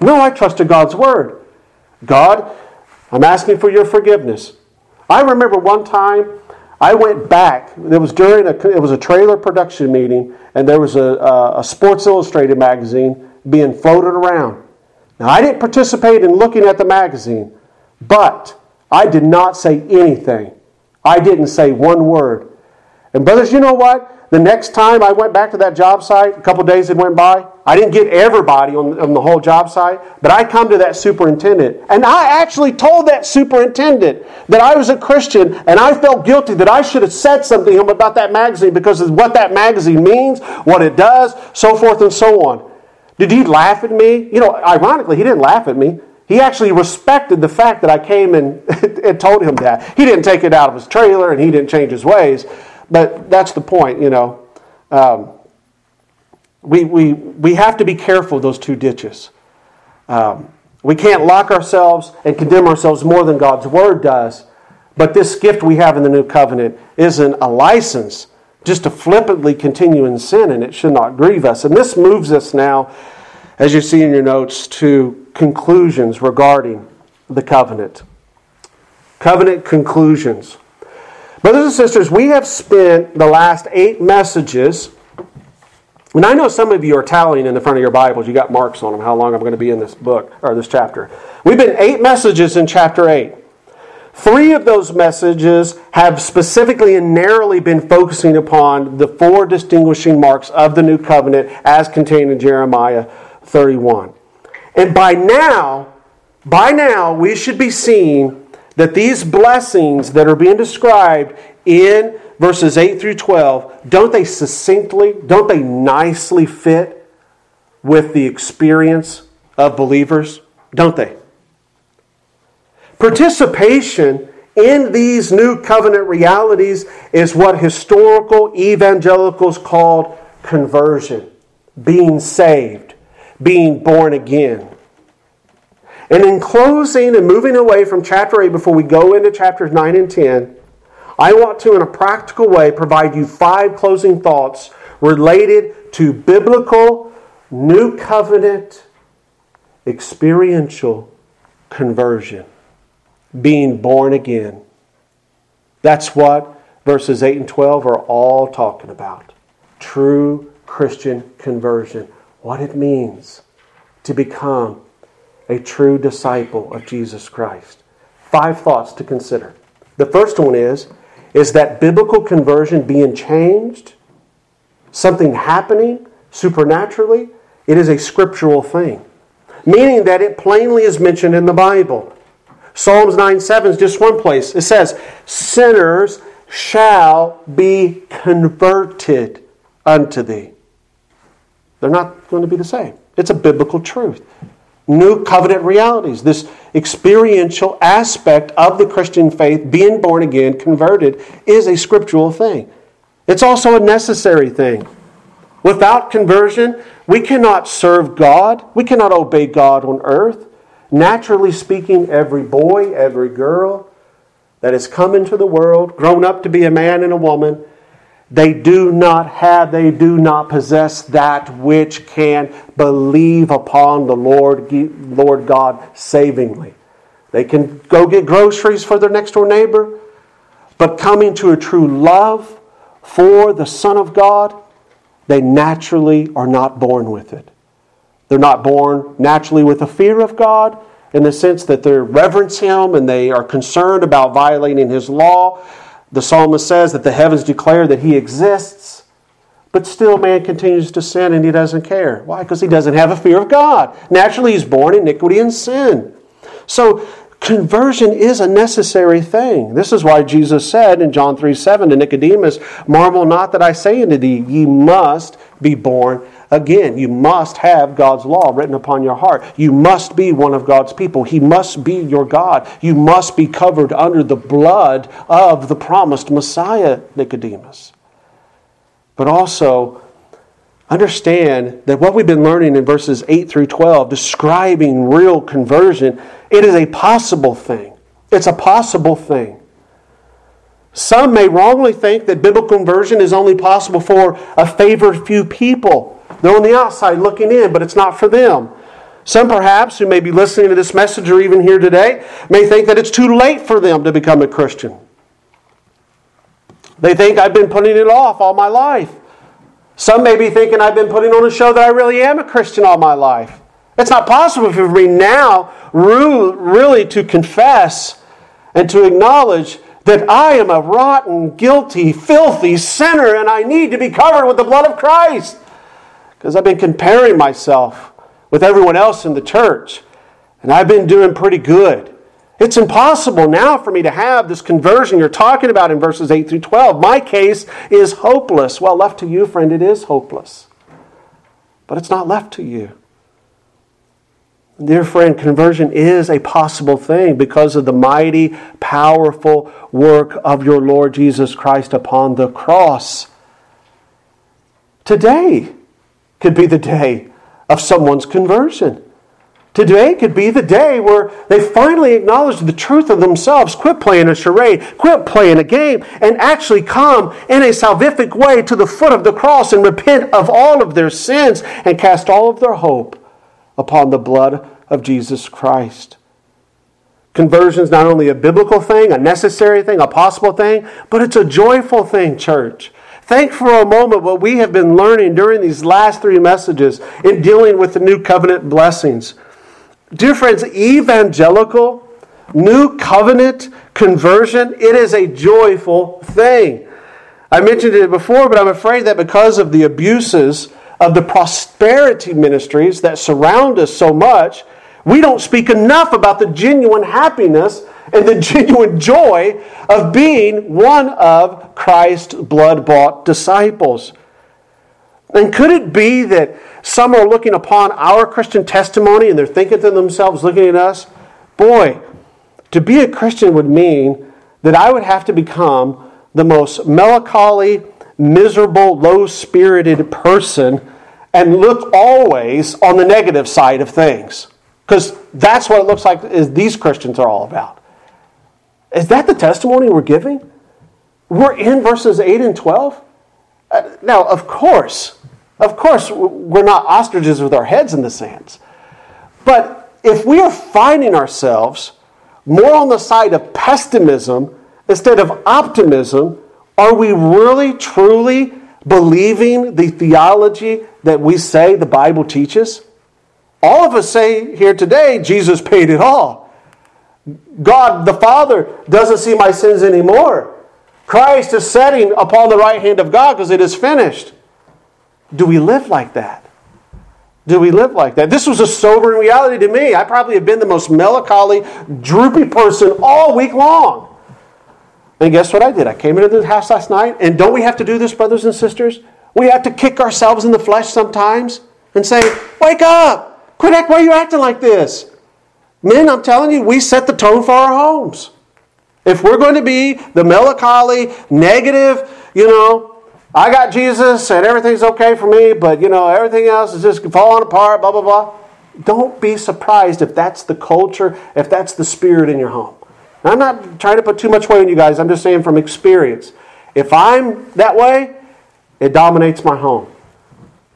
No, I trusted God's word. God, I'm asking for your forgiveness. I remember one time I went back. It was during a it was a trailer production meeting, and there was a, a, a Sports Illustrated magazine being floated around. Now I didn't participate in looking at the magazine, but I did not say anything. I didn't say one word. And brothers, you know what? The next time I went back to that job site, a couple days had went by, I didn't get everybody on, on the whole job site, but I come to that superintendent. And I actually told that superintendent that I was a Christian and I felt guilty that I should have said something to him about that magazine because of what that magazine means, what it does, so forth and so on. Did he laugh at me? You know, ironically, he didn't laugh at me. He actually respected the fact that I came and, [laughs] and told him that. He didn't take it out of his trailer and he didn't change his ways. But that's the point, you know. Um, we, we, we have to be careful of those two ditches. Um, we can't lock ourselves and condemn ourselves more than God's Word does. But this gift we have in the new covenant isn't a license just to flippantly continue in sin, and it should not grieve us. And this moves us now, as you see in your notes, to conclusions regarding the covenant. Covenant conclusions. Brothers and sisters, we have spent the last eight messages, and I know some of you are tallying in the front of your Bibles. You got marks on them, how long I'm going to be in this book, or this chapter. We've been eight messages in chapter 8. Three of those messages have specifically and narrowly been focusing upon the four distinguishing marks of the new covenant as contained in Jeremiah 31. And by now, by now, we should be seeing that these blessings that are being described in verses 8 through 12, don't they succinctly, don't they nicely fit with the experience of believers? Don't they? Participation in these new covenant realities is what historical evangelicals called conversion, being saved, being born again. And in closing and moving away from chapter 8 before we go into chapters 9 and 10, I want to, in a practical way, provide you five closing thoughts related to biblical, new covenant, experiential conversion, being born again. That's what verses 8 and 12 are all talking about. True Christian conversion, what it means to become a true disciple of Jesus Christ. Five thoughts to consider. The first one is is that biblical conversion being changed, something happening supernaturally, it is a scriptural thing. Meaning that it plainly is mentioned in the Bible. Psalms 9 7 is just one place. It says, Sinners shall be converted unto thee. They're not going to be the same. It's a biblical truth new covenant realities. This experiential aspect of the Christian faith, being born again, converted, is a scriptural thing. It's also a necessary thing. Without conversion, we cannot serve God, we cannot obey God on earth. Naturally speaking, every boy, every girl that has come into the world, grown up to be a man and a woman, they do not have, they do not possess that which can believe upon the Lord, Lord God savingly. They can go get groceries for their next door neighbor, but coming to a true love, for the Son of God, they naturally are not born with it. They're not born naturally with a fear of God in the sense that they reverence Him and they are concerned about violating His law. The psalmist says that the heavens declare that He exists, but still man continues to sin and he doesn't care. Why? Because he doesn't have a fear of God. Naturally, he's born iniquity and sin. So, conversion is a necessary thing. This is why Jesus said in John 3 7 to Nicodemus, Marvel not that I say unto thee, ye must be born again. You must have God's law written upon your heart. You must be one of God's people. He must be your God. You must be covered under the blood of the promised Messiah, Nicodemus. But also, understand that what we've been learning in verses 8 through 12, describing real conversion, it is a possible thing. It's a possible thing. Some may wrongly think that biblical conversion is only possible for a favored few people. They're on the outside looking in, but it's not for them. Some perhaps who may be listening to this message or even here today may think that it's too late for them to become a Christian. They think I've been putting it off all my life. Some may be thinking I've been putting on a show that I really am a Christian all my life. It's not possible for me now really to confess and to acknowledge that I am a rotten, guilty, filthy sinner and I need to be covered with the blood of Christ because I've been comparing myself with everyone else in the church, and I've been doing pretty good. It's impossible now for me to have this conversion you're talking about in verses 8 through 12. My case is hopeless. Well, left to you, friend, it is hopeless. But it's not left to you. Dear friend, conversion is a possible thing because of the mighty, powerful work of your Lord Jesus Christ upon the cross. Today, could be the day of someone's conversion. Today could be the day where they finally acknowledge the truth of themselves, quit playing a charade, quit playing a game, and actually come in a salvific way to the foot of the cross and repent of all of their sins and cast all of their hope upon the blood of Jesus Christ. Conversion is not only a biblical thing, a necessary thing, a possible thing, but it's a joyful thing, church. Think for a moment what we have been learning during these last three messages in dealing with the new covenant blessings. Dear friends, evangelical, new covenant conversion, it is a joyful thing. I mentioned it before, but I'm afraid that because of the abuses of the prosperity ministries that surround us so much, we don't speak enough about the genuine happiness and the genuine joy of being one of Christ's blood bought disciples. And could it be that some are looking upon our Christian testimony and they're thinking to themselves, looking at us, boy, to be a Christian would mean that I would have to become the most melancholy, miserable, low spirited person and look always on the negative side of things. Because that's what it looks like is these Christians are all about. Is that the testimony we're giving? We're in verses 8 and 12? Uh, now, of course, of course, we're not ostriches with our heads in the sands. But if we are finding ourselves more on the side of pessimism instead of optimism, are we really, truly believing the theology that we say the Bible teaches? All of us say here today, Jesus paid it all. God the Father doesn't see my sins anymore. Christ is sitting upon the right hand of God because it is finished. Do we live like that? Do we live like that? This was a sobering reality to me. I probably have been the most melancholy, droopy person all week long. And guess what I did? I came into the house last night, and don't we have to do this, brothers and sisters? We have to kick ourselves in the flesh sometimes and say, Wake up! Quit why are you acting like this? Men, I'm telling you, we set the tone for our homes. If we're going to be the melancholy, negative, you know, I got Jesus and everything's okay for me, but you know, everything else is just falling apart, blah, blah, blah. Don't be surprised if that's the culture, if that's the spirit in your home. I'm not trying to put too much weight on you guys, I'm just saying from experience. If I'm that way, it dominates my home.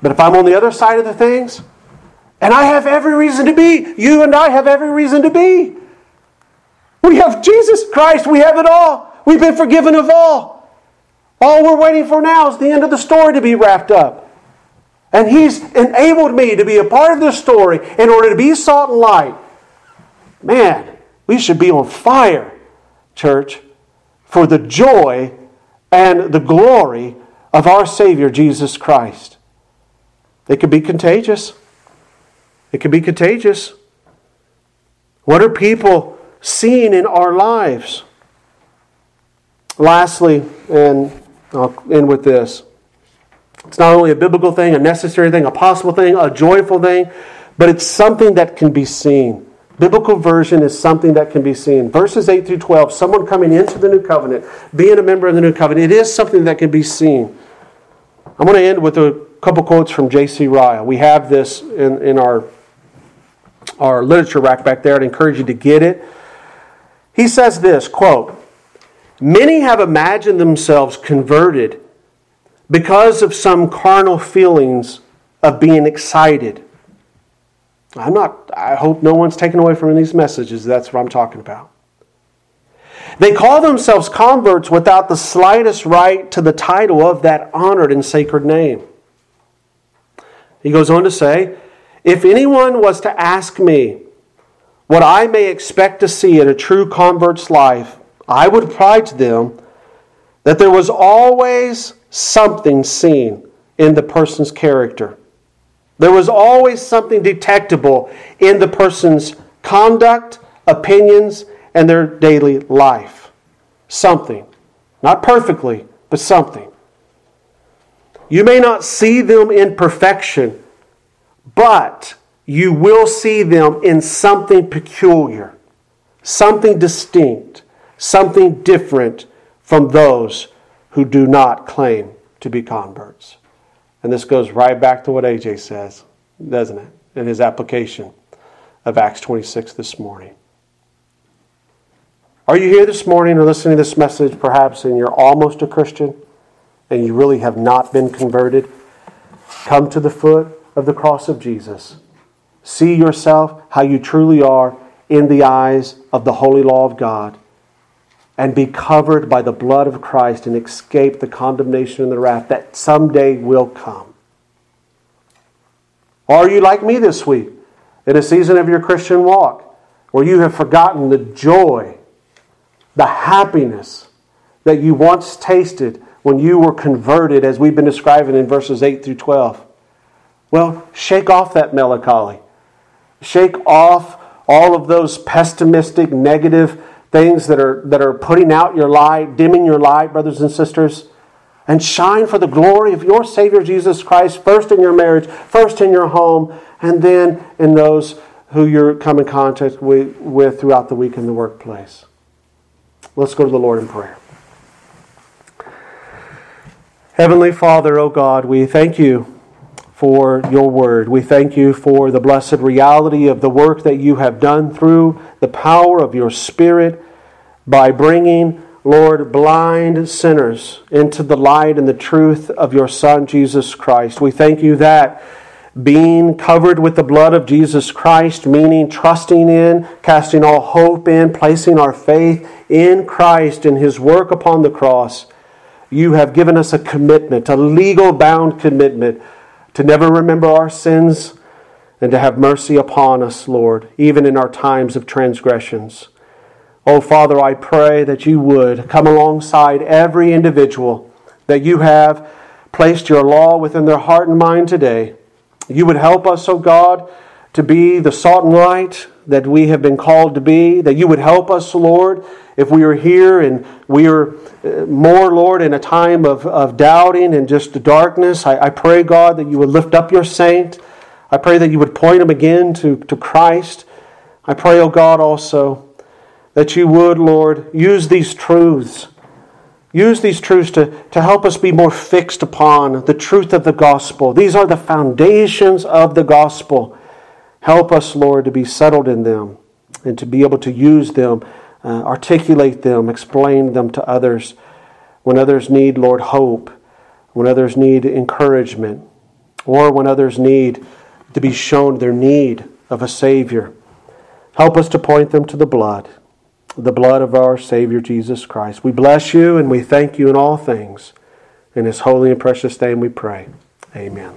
But if I'm on the other side of the things, and I have every reason to be. You and I have every reason to be. We have Jesus Christ. We have it all. We've been forgiven of all. All we're waiting for now is the end of the story to be wrapped up. And He's enabled me to be a part of this story in order to be salt and light. Man, we should be on fire, church, for the joy and the glory of our Savior Jesus Christ. It could be contagious. It can be contagious. What are people seeing in our lives? Lastly, and I'll end with this it's not only a biblical thing, a necessary thing, a possible thing, a joyful thing, but it's something that can be seen. Biblical version is something that can be seen. Verses 8 through 12, someone coming into the new covenant, being a member of the new covenant, it is something that can be seen. I'm going to end with a couple quotes from J.C. Ryle. We have this in, in our, our literature rack back there. I'd encourage you to get it. He says this quote, Many have imagined themselves converted because of some carnal feelings of being excited. I'm not, I hope no one's taken away from these messages. That's what I'm talking about. They call themselves converts without the slightest right to the title of that honored and sacred name. He goes on to say, If anyone was to ask me what I may expect to see in a true convert's life, I would reply to them that there was always something seen in the person's character. There was always something detectable in the person's conduct, opinions, and their daily life. Something. Not perfectly, but something. You may not see them in perfection, but you will see them in something peculiar, something distinct, something different from those who do not claim to be converts. And this goes right back to what AJ says, doesn't it, in his application of Acts 26 this morning. Are you here this morning or listening to this message perhaps and you're almost a Christian and you really have not been converted? Come to the foot of the cross of Jesus. See yourself how you truly are in the eyes of the holy law of God and be covered by the blood of Christ and escape the condemnation and the wrath that someday will come. Are you like me this week in a season of your Christian walk where you have forgotten the joy, the happiness that you once tasted when you were converted, as we've been describing in verses 8 through 12? Well, shake off that melancholy. Shake off all of those pessimistic, negative things that are, that are putting out your light, dimming your light, brothers and sisters, and shine for the glory of your Savior Jesus Christ, first in your marriage, first in your home, and then in those who you come in contact with, with throughout the week in the workplace. Let's go to the Lord in prayer. Heavenly Father, O oh God, we thank you for your word. We thank you for the blessed reality of the work that you have done through the power of your Spirit by bringing, Lord, blind sinners into the light and the truth of your Son, Jesus Christ. We thank you that being covered with the blood of Jesus Christ, meaning trusting in, casting all hope in, placing our faith in Christ and his work upon the cross, you have given us a commitment, a legal bound commitment to never remember our sins, and to have mercy upon us, Lord, even in our times of transgressions. Oh, Father, I pray that you would come alongside every individual that you have placed your law within their heart and mind today. You would help us, oh God, to be the salt and light that we have been called to be, that you would help us, Lord, if we are here and we are uh, more, Lord, in a time of, of doubting and just darkness. I, I pray, God, that you would lift up your saint. I pray that you would point him again to, to Christ. I pray, oh God, also that you would, Lord, use these truths. Use these truths to, to help us be more fixed upon the truth of the gospel. These are the foundations of the gospel. Help us, Lord, to be settled in them and to be able to use them, uh, articulate them, explain them to others when others need, Lord, hope, when others need encouragement, or when others need to be shown their need of a Savior. Help us to point them to the blood, the blood of our Savior Jesus Christ. We bless you and we thank you in all things. In his holy and precious name we pray. Amen.